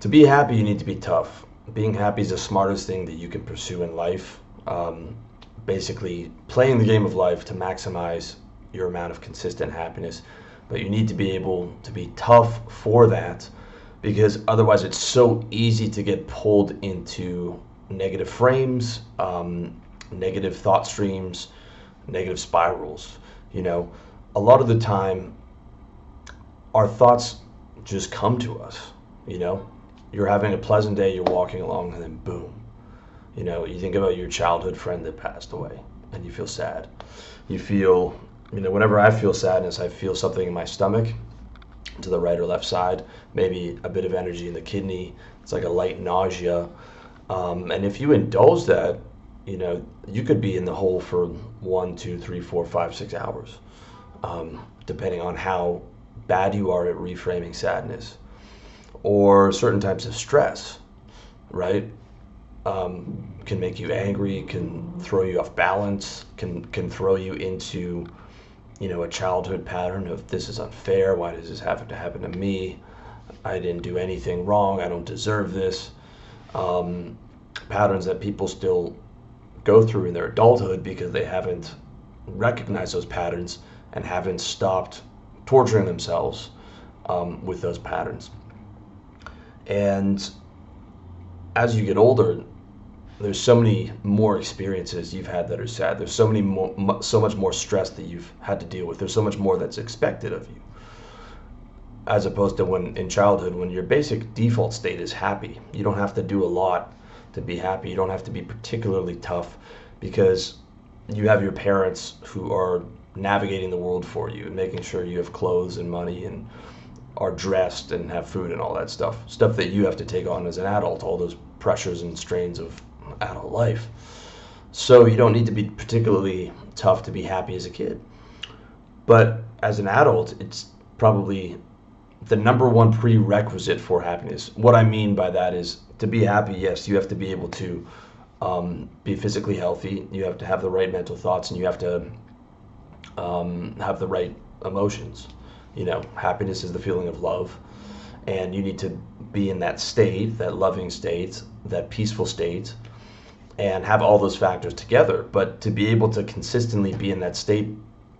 to be happy, you need to be tough. Being happy is the smartest thing that you can pursue in life. Um, basically, playing the game of life to maximize your amount of consistent happiness. But you need to be able to be tough for that because otherwise, it's so easy to get pulled into negative frames, um, negative thought streams, negative spirals. You know, a lot of the time, our thoughts just come to us. You know, you're having a pleasant day, you're walking along, and then boom. You know, you think about your childhood friend that passed away, and you feel sad. You feel, you know, whenever I feel sadness, I feel something in my stomach to the right or left side, maybe a bit of energy in the kidney. It's like a light nausea. Um, and if you indulge that, you know, you could be in the hole for one, two, three, four, five, six hours, um, depending on how bad you are at reframing sadness or certain types of stress, right? Um, can make you angry, can throw you off balance, can can throw you into, you know, a childhood pattern of this is unfair. Why does this have to happen to me? I didn't do anything wrong. I don't deserve this. Um, patterns that people still go through in their adulthood because they haven't recognized those patterns and haven't stopped torturing themselves um, with those patterns. And as you get older, there's so many more experiences you've had that are sad. There's so many more, so much more stress that you've had to deal with. There's so much more that's expected of you. As opposed to when in childhood, when your basic default state is happy, you don't have to do a lot to be happy. You don't have to be particularly tough because you have your parents who are navigating the world for you and making sure you have clothes and money and are dressed and have food and all that stuff. Stuff that you have to take on as an adult, all those pressures and strains of adult life. So you don't need to be particularly tough to be happy as a kid. But as an adult, it's probably the number one prerequisite for happiness. What I mean by that is to be happy, yes, you have to be able to um, be physically healthy, you have to have the right mental thoughts, and you have to um, have the right emotions. You know, happiness is the feeling of love, and you need to be in that state, that loving state, that peaceful state, and have all those factors together. But to be able to consistently be in that state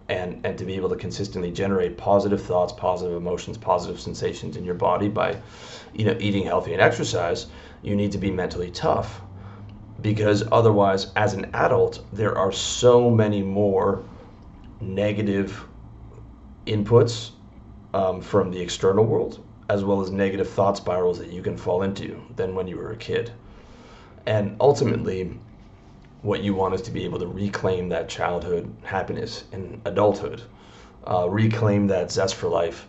and, and to be able to consistently generate positive thoughts, positive emotions, positive sensations in your body by, you know, eating healthy and exercise, you need to be mentally tough. Because otherwise, as an adult, there are so many more negative inputs um, from the external world as well as negative thought spirals that you can fall into than when you were a kid. And ultimately, what you want is to be able to reclaim that childhood happiness in adulthood, uh, reclaim that zest for life.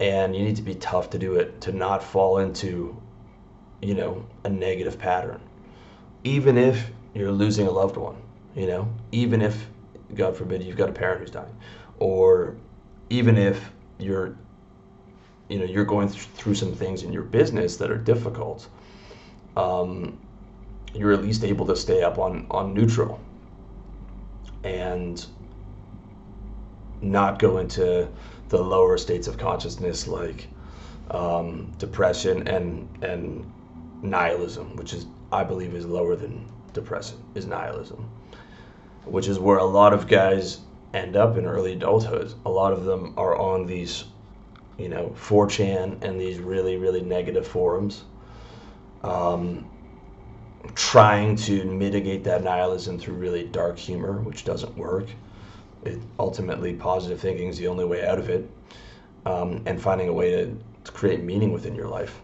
And you need to be tough to do it, to not fall into, you know, a negative pattern. Even if you're losing a loved one, you know, even if, God forbid, you've got a parent who's dying, or even if you're you know you're going through some things in your business that are difficult um, you're at least able to stay up on on neutral and not go into the lower states of consciousness like um, depression and and nihilism which is i believe is lower than depression is nihilism which is where a lot of guys end up in early adulthood. A lot of them are on these, you know, 4chan and these really, really negative forums, um, trying to mitigate that nihilism through really dark humor, which doesn't work. It, ultimately, positive thinking is the only way out of it, um, and finding a way to, to create meaning within your life.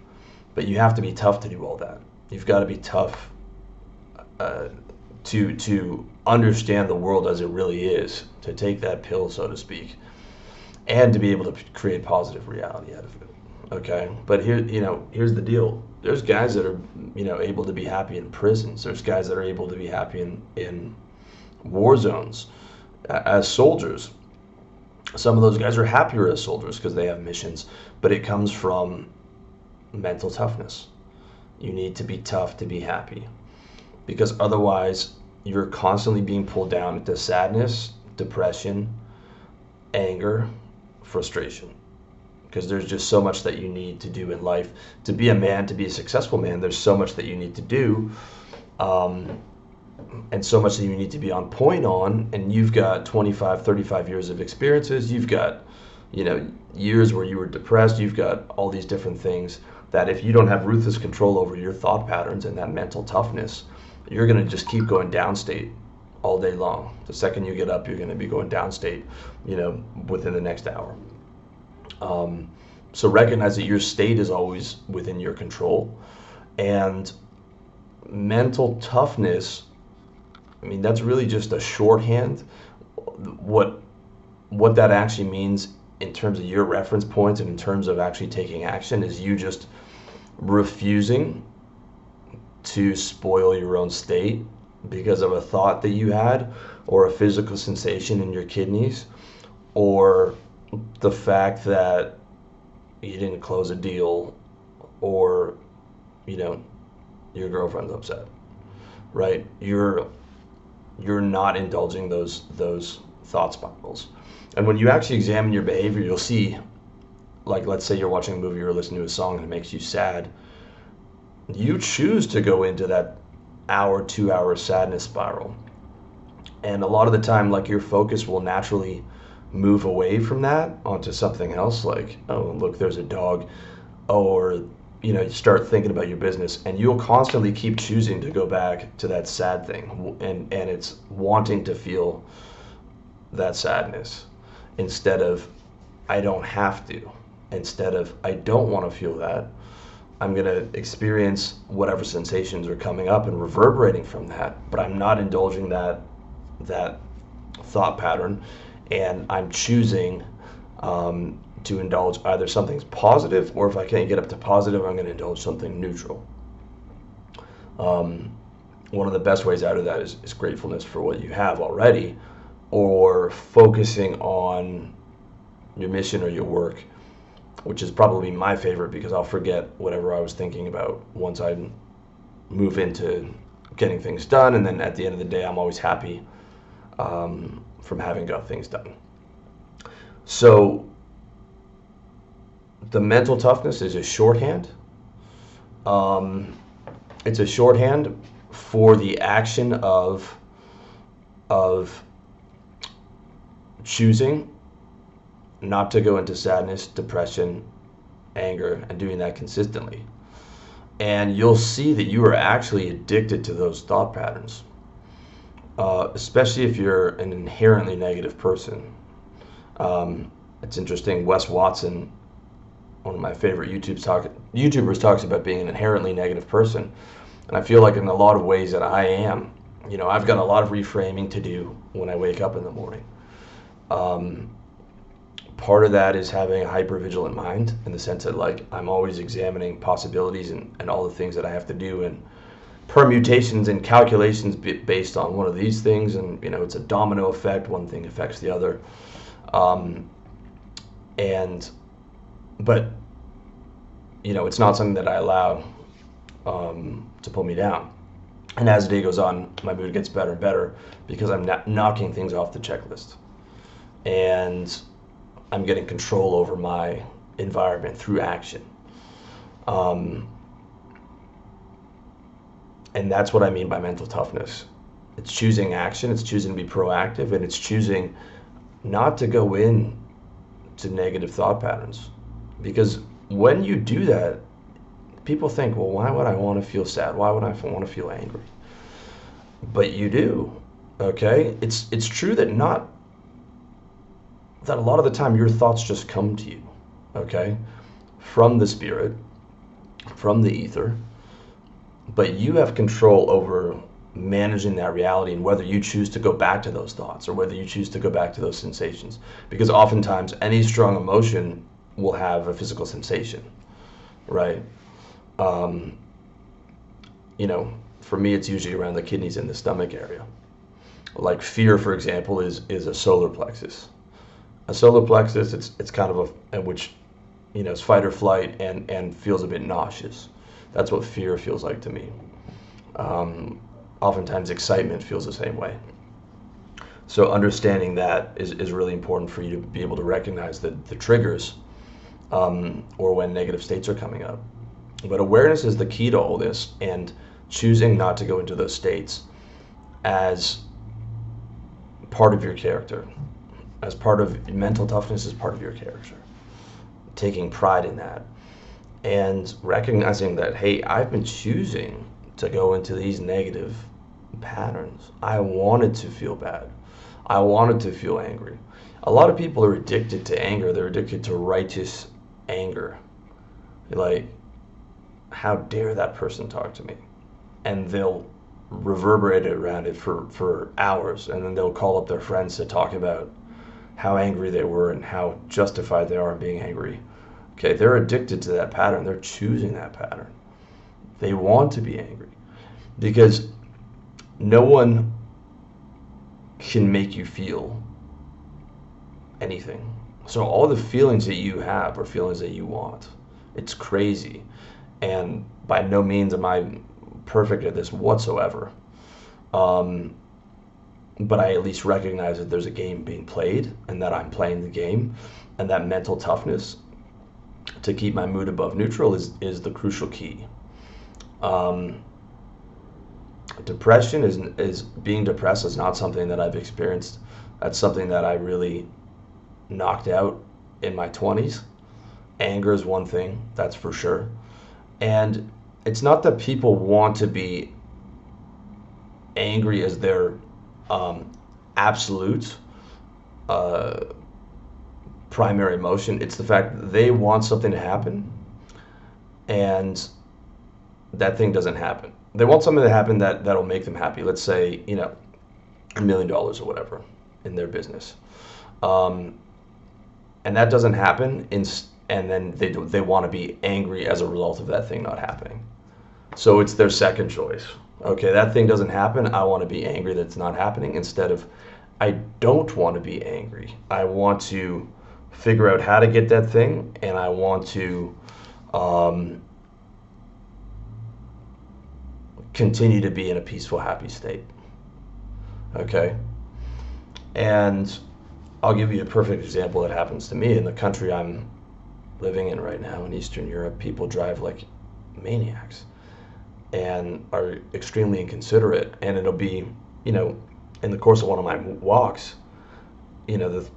But you have to be tough to do all that. You've got to be tough uh, to to understand the world as it really is, to take that pill, so to speak, and to be able to create positive reality out of it. Okay, but here, you know, here's the deal. There's guys that are, you know, able to be happy in prisons. There's guys that are able to be happy in in war zones as soldiers. Some of those guys are happier as soldiers because they have missions, but it comes from mental toughness. You need to be tough to be happy because otherwise you're constantly being pulled down into sadness, depression, anger, frustration. because there's just so much that you need to do in life to be a man, to be a successful man. There's so much that you need to do. Um, and so much that you need to be on point on and you've got 25 35 years of experiences you've got you know years where you were depressed you've got all these different things that if you don't have ruthless control over your thought patterns and that mental toughness you're going to just keep going downstate all day long. The second you get up you're going to be going downstate you know within the next hour. Um, so recognize that your state is always within your control. And mental toughness I mean, that's really just a shorthand. What what that actually means in terms of your reference points and in terms of actually taking action is you just refusing to spoil your own state because of a thought that you had or a physical sensation in your kidneys or the fact that you didn't close a deal or you know your girlfriend's upset right you're you're not indulging those those thought spirals. And when you actually examine your behavior, you'll see, like let's say you're watching a movie or listening to a song and it makes you sad. You choose to go into that hour, two hour sadness spiral. And a lot of the time, like your focus will naturally move away from that onto something else, like, oh, look, there's a dog. Or you know, you start thinking about your business and you'll constantly keep choosing to go back to that sad thing and and it's wanting to feel that sadness instead of I don't have to instead of I don't want to feel that I'm going to experience whatever sensations are coming up and reverberating from that but I'm not indulging that that thought pattern and I'm choosing um, to indulge either something's positive or if I can't get up to positive, I'm going to indulge something neutral. Um, one of the best ways out of that is, is gratefulness for what you have already or focusing on your mission or your work, which is probably my favorite because I'll forget whatever I was thinking about once I move into getting things done. And then at the end of the day, I'm always happy um, from having got things done. So the mental toughness is a shorthand. Um, it's a shorthand for the action of of choosing not to go into sadness, depression, anger, and doing that consistently. And you'll see that you are actually addicted to those thought patterns, uh, especially if you're an inherently negative person. Um, it's interesting. Wes Watson one of my favorite YouTube's talk, YouTubers talks about being an inherently negative person. And I feel like in a lot of ways that I am. You know, I've got a lot of reframing to do when I wake up in the morning. Um, part of that is having a hyper vigilant mind in the sense that like I'm always examining possibilities and, and all the things that I have to do and permutations and calculations based on one of these things. And you know it's a domino effect. One thing affects the other. Um, and but you know, it's not something that I allow um, to pull me down. And as the day goes on, my mood gets better and better because I'm knocking things off the checklist, and I'm getting control over my environment through action. Um, and that's what I mean by mental toughness. It's choosing action, it's choosing to be proactive, and it's choosing not to go in to negative thought patterns because when you do that, people think, well, why would I want to feel sad? Why would I want to feel angry? But you do, okay? It's it's true that not that a lot of the time your thoughts just come to you, okay, from the spirit, from the ether, but you have control over managing that reality and whether you choose to go back to those thoughts or whether you choose to go back to those sensations. Because oftentimes, any strong emotion will have a physical sensation, right? Um, you know, for me, it's usually around the kidneys and the stomach area. Like fear, for example, is is a solar plexus. A solar plexus, it's it's kind of a which, you know, is fight or flight and and feels a bit nauseous. That's what fear feels like to me. Um, oftentimes, excitement feels the same way. So understanding that is, is really important for you to be able to recognize the, the triggers um, or when negative states are coming up. But awareness is the key to all this, and choosing not to go into those states as part of your character, as part of mental toughness, as part of your character. Taking pride in that and recognizing that, hey, I've been choosing to go into these negative patterns. I wanted to feel bad. I wanted to feel angry. A lot of people are addicted to anger. They're addicted to righteous anger. Like, how dare that person talk to me? And they'll reverberate it around it for, for hours. And then they'll call up their friends to talk about how angry they were and how justified they are in being angry. Okay, they're addicted to that pattern. They're choosing that pattern. They want to be angry because no one can make you feel anything. So all the feelings that you have are feelings that you want. It's crazy. And by no means am I perfect at this whatsoever. Um, but I at least recognize that there's a game being played and that I'm playing the game and that mental toughness to keep my mood above neutral is, is the crucial key. Um, depression is is being depressed is not something that I've experienced. That's something that I really knocked out in my 20s. Anger is one thing, that's for sure. And it's not that people want to be angry as their um, absolute uh, primary emotion. It's the fact that they want something to happen and that thing doesn't happen they want something to happen that that'll make them happy. Let's say you know a million dollars or whatever in their business, um, and that doesn't happen. In, and then they do, they want to be angry as a result of that thing not happening. So it's their second choice. Okay, that thing doesn't happen. I want to be angry that it's not happening instead of I don't want to be angry. I want to figure out how to get that thing, and I want to um, continue to be in a peaceful, happy state. Okay? And I'll give you a perfect example that happens to me in the country I'm living in right now in Eastern Europe. People drive like maniacs and are extremely inconsiderate. And it'll be, you know, in the course of one of my walks, you know, the,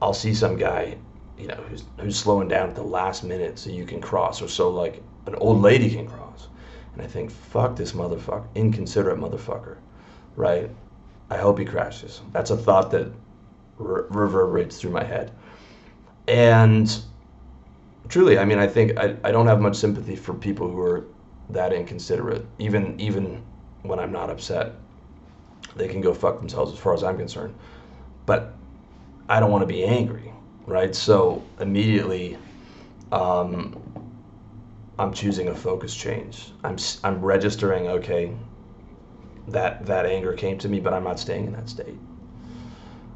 I'll see some guy, you know, who's, who's slowing down at the last minute so you can cross, or so like an old lady can cross and I think, fuck this motherfucker, inconsiderate motherfucker, right? I hope he crashes. That's a thought that re- reverberates through my head. And truly, I mean, I think I, I don't have much sympathy for people who are that inconsiderate, even even when I'm not upset. They can go fuck themselves as far as I'm concerned. But I don't want to be angry, right? So immediately, um, I'm choosing a focus change. I'm I'm registering okay. That that anger came to me, but I'm not staying in that state.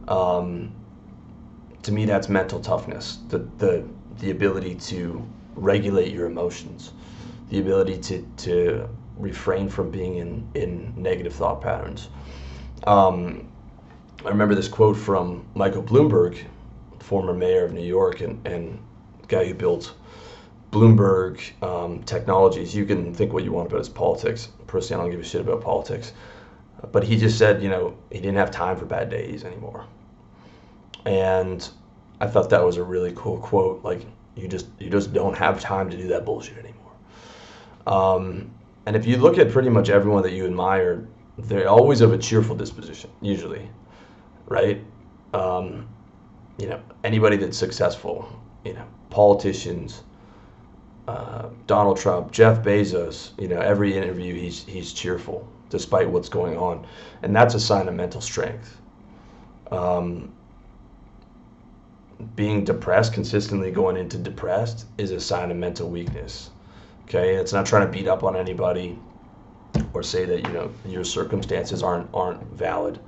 Um, to me, that's mental toughness. The the the ability to regulate your emotions, the ability to to refrain from being in in negative thought patterns. Um, I remember this quote from Michael Bloomberg, former mayor of New York and and guy who built Bloomberg um, Technologies, you can think what you want about his politics. Personally, I don't give a shit about politics. But he just said, you know, he didn't have time for bad days anymore. And I thought that was a really cool quote. Like, you just you just don't have time to do that bullshit anymore. Um, and if you look at pretty much everyone that you admire, they're always of a cheerful disposition, usually, right? Um, you know, anybody that's successful, you know, politicians, uh, Donald Trump, Jeff Bezos, you know, every interview he's he's cheerful despite what's going on, and that's a sign of mental strength. Um, being depressed consistently going into depressed is a sign of mental weakness. Okay, it's not trying to beat up on anybody or say that you know your circumstances aren't aren't valid,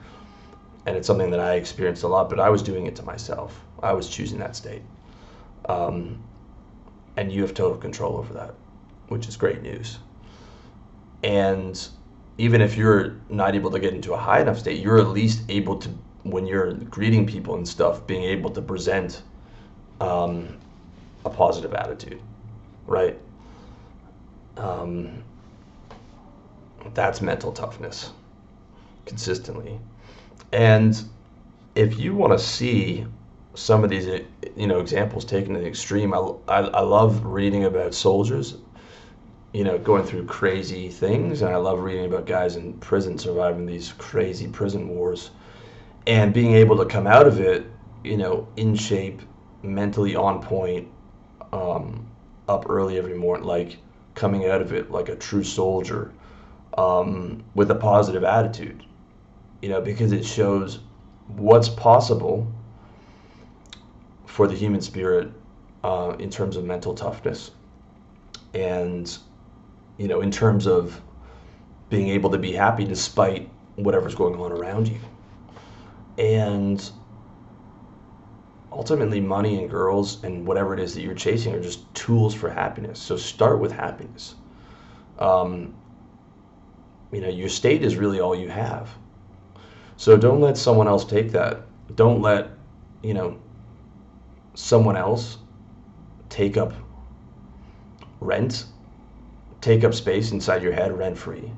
and it's something that I experienced a lot. But I was doing it to myself. I was choosing that state. Um, and you have total control over that, which is great news. And even if you're not able to get into a high enough state, you're at least able to, when you're greeting people and stuff, being able to present um, a positive attitude, right? Um, that's mental toughness consistently. And if you want to see some of these, you know, examples taken to the extreme, I, I, I love reading about soldiers, you know, going through crazy things, and I love reading about guys in prison surviving these crazy prison wars, and being able to come out of it, you know, in shape, mentally on point, um, up early every morning, like coming out of it like a true soldier, um, with a positive attitude, you know, because it shows what's possible for the human spirit uh, in terms of mental toughness. And you know in terms of being able to be happy despite whatever's going on around you. And ultimately money and girls and whatever it is that you're chasing are just tools for happiness so start with happiness um, you know your state is really all you have so don't let someone else take that. Don't let, you know, someone else take up rent, take up space inside your head rent free.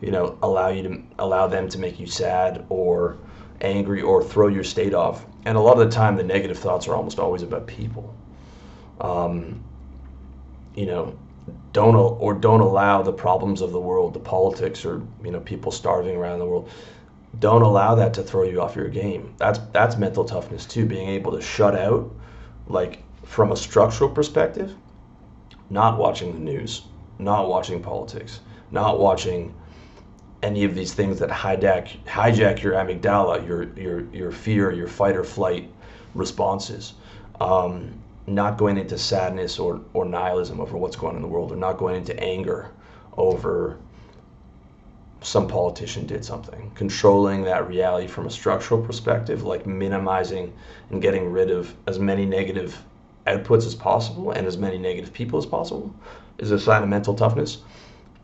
You know, allow you to allow them to make you sad or angry or throw your state off. And a lot of the time, the negative thoughts are almost always about people. Um, you know, don't or don't allow the problems of the world, the politics, or you know, people starving around the world don't allow that to throw you off your game. That's that's mental toughness too, being able to shut out like from a structural perspective, not watching the news, not watching politics, not watching any of these things that hijack hijack your amygdala, your your your fear, your fight or flight responses. Um, not going into sadness or, or nihilism over what's going on in the world, or not going into anger over some politician did something. Controlling that reality from a structural perspective, like minimizing and getting rid of as many negative outputs as possible and as many negative people as possible, is a sign of mental toughness.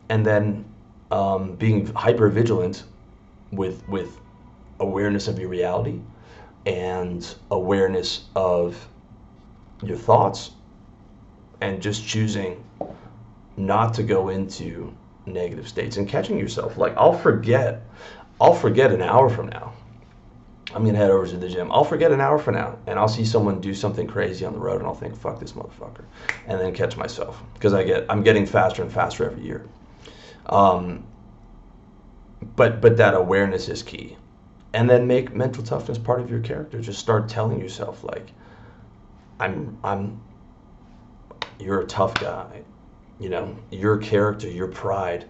And then um, being hyper vigilant with with awareness of your reality and awareness of your thoughts and just choosing not to go into negative states and catching yourself. Like I'll forget, I'll forget an hour from now. I'm gonna head over to the gym. I'll forget an hour from now, and I'll see someone do something crazy on the road, and I'll think, "Fuck this motherfucker," and then catch myself because I get I'm getting faster and faster every year. Um, but but that awareness is key, and then make mental toughness part of your character. Just start telling yourself like, "I'm I'm." You're a tough guy you know your character your pride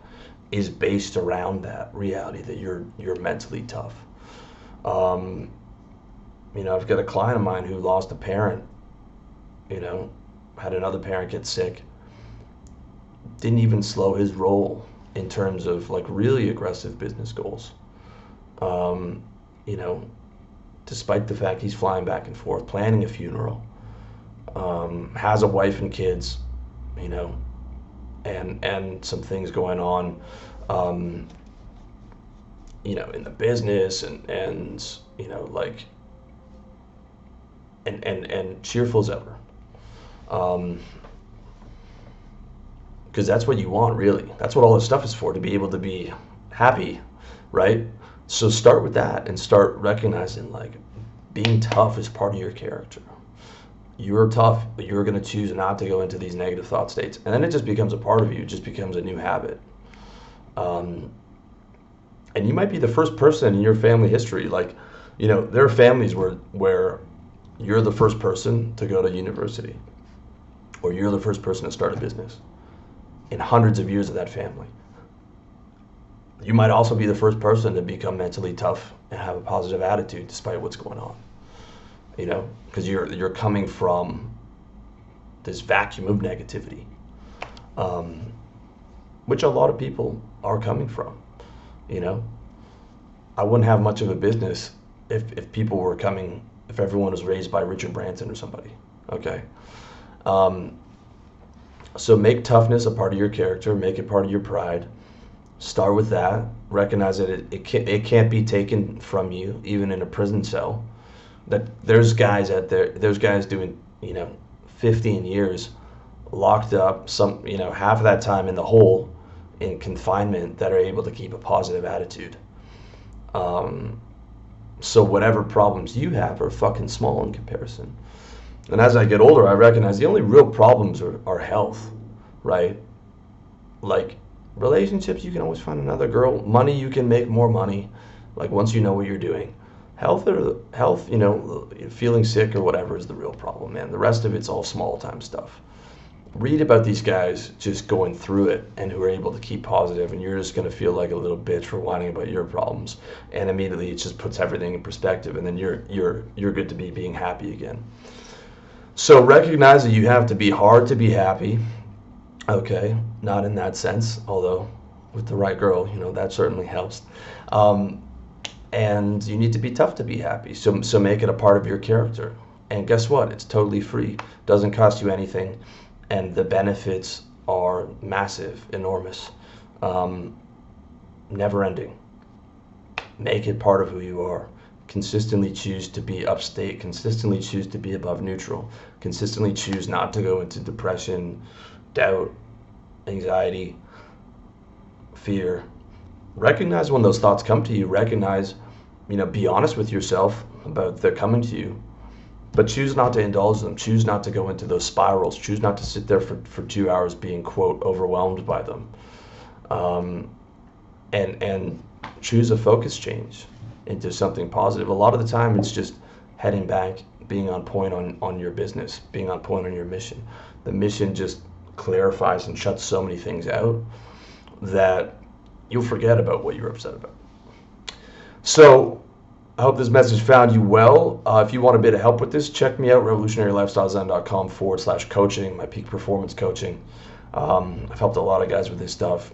is based around that reality that you're you're mentally tough um, you know i've got a client of mine who lost a parent you know had another parent get sick didn't even slow his roll in terms of like really aggressive business goals um, you know despite the fact he's flying back and forth planning a funeral um, has a wife and kids you know and and some things going on, um, you know, in the business and and you know like and and and cheerful as ever. Um, because that's what you want really that's what all this stuff is for to be able to be happy right so start with that and start recognizing like being tough is part of your character you're tough, but you're going to choose not to go into these negative thought states. And then it just becomes a part of you, it just becomes a new habit. Um, and you might be the first person in your family history. Like, you know, there are families where, where you're the first person to go to university, or you're the first person to start a business in hundreds of years of that family. You might also be the first person to become mentally tough and have a positive attitude despite what's going on you know, because you're you're coming from this vacuum of negativity, um, which a lot of people are coming from. You know, I wouldn't have much of a business if if people were coming if everyone was raised by Richard Branson or somebody. Okay. Um, so make toughness a part of your character, make it part of your pride. Start with that. Recognize that it, it, can't, it can't be taken from you, even in a prison cell that there's guys out there, there's guys doing, you know, 15 years locked up, some you know half of that time in the hole in confinement that are able to keep a positive attitude. Um, so whatever problems you have are fucking small in comparison. And as I get older, I recognize the only real problems are, are health, right? Like relationships, you can always find another girl. Money, you can make more money. Like once you know what you're doing. Health or health, you know, feeling sick or whatever is the real problem, man. The rest of it's all small time stuff read about these guys just going through it and who are able to keep positive and you're just going to feel like a little bitch for whining about your problems and immediately it just puts everything in perspective and then you're you're you're good to be being happy again so recognize that you have to be hard to be happy okay not in that sense although with the right girl you know that certainly helps. Um, and you need to be tough to be happy. So so make it a part of your character. And guess what? It's totally free. Doesn't cost you anything. And the benefits are massive, enormous, um, never ending. Make it part of who you are. Consistently choose to be upstate, consistently choose to be above neutral, consistently choose not to go into depression, doubt, anxiety, fear. Recognize when those thoughts come to you, recognize, you know, be honest with yourself about they're coming to you. But choose not to indulge them. Choose not to go into those spirals. Choose not to sit there for, for two hours being quote overwhelmed by them. Um, and and choose a focus change into something positive a lot of the time it's just heading back being on point on, on your business being on point on your mission the mission just clarifies and shuts so many things out that you'll forget about what you're upset about so I hope this message found you well. Uh, if you want a bit of help with this, check me out, revolutionarylifestylezen.com forward slash coaching, my peak performance coaching. Um, I've helped a lot of guys with this stuff.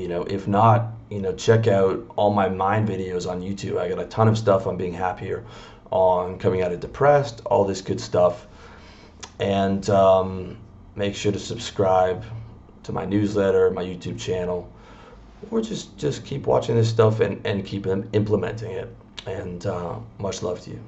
You know, if not, you know, check out all my mind videos on YouTube. I got a ton of stuff on being happier, on coming out of depressed, all this good stuff. And um, make sure to subscribe to my newsletter, my YouTube channel, or just, just keep watching this stuff and, and keep implementing it and uh, much love to you.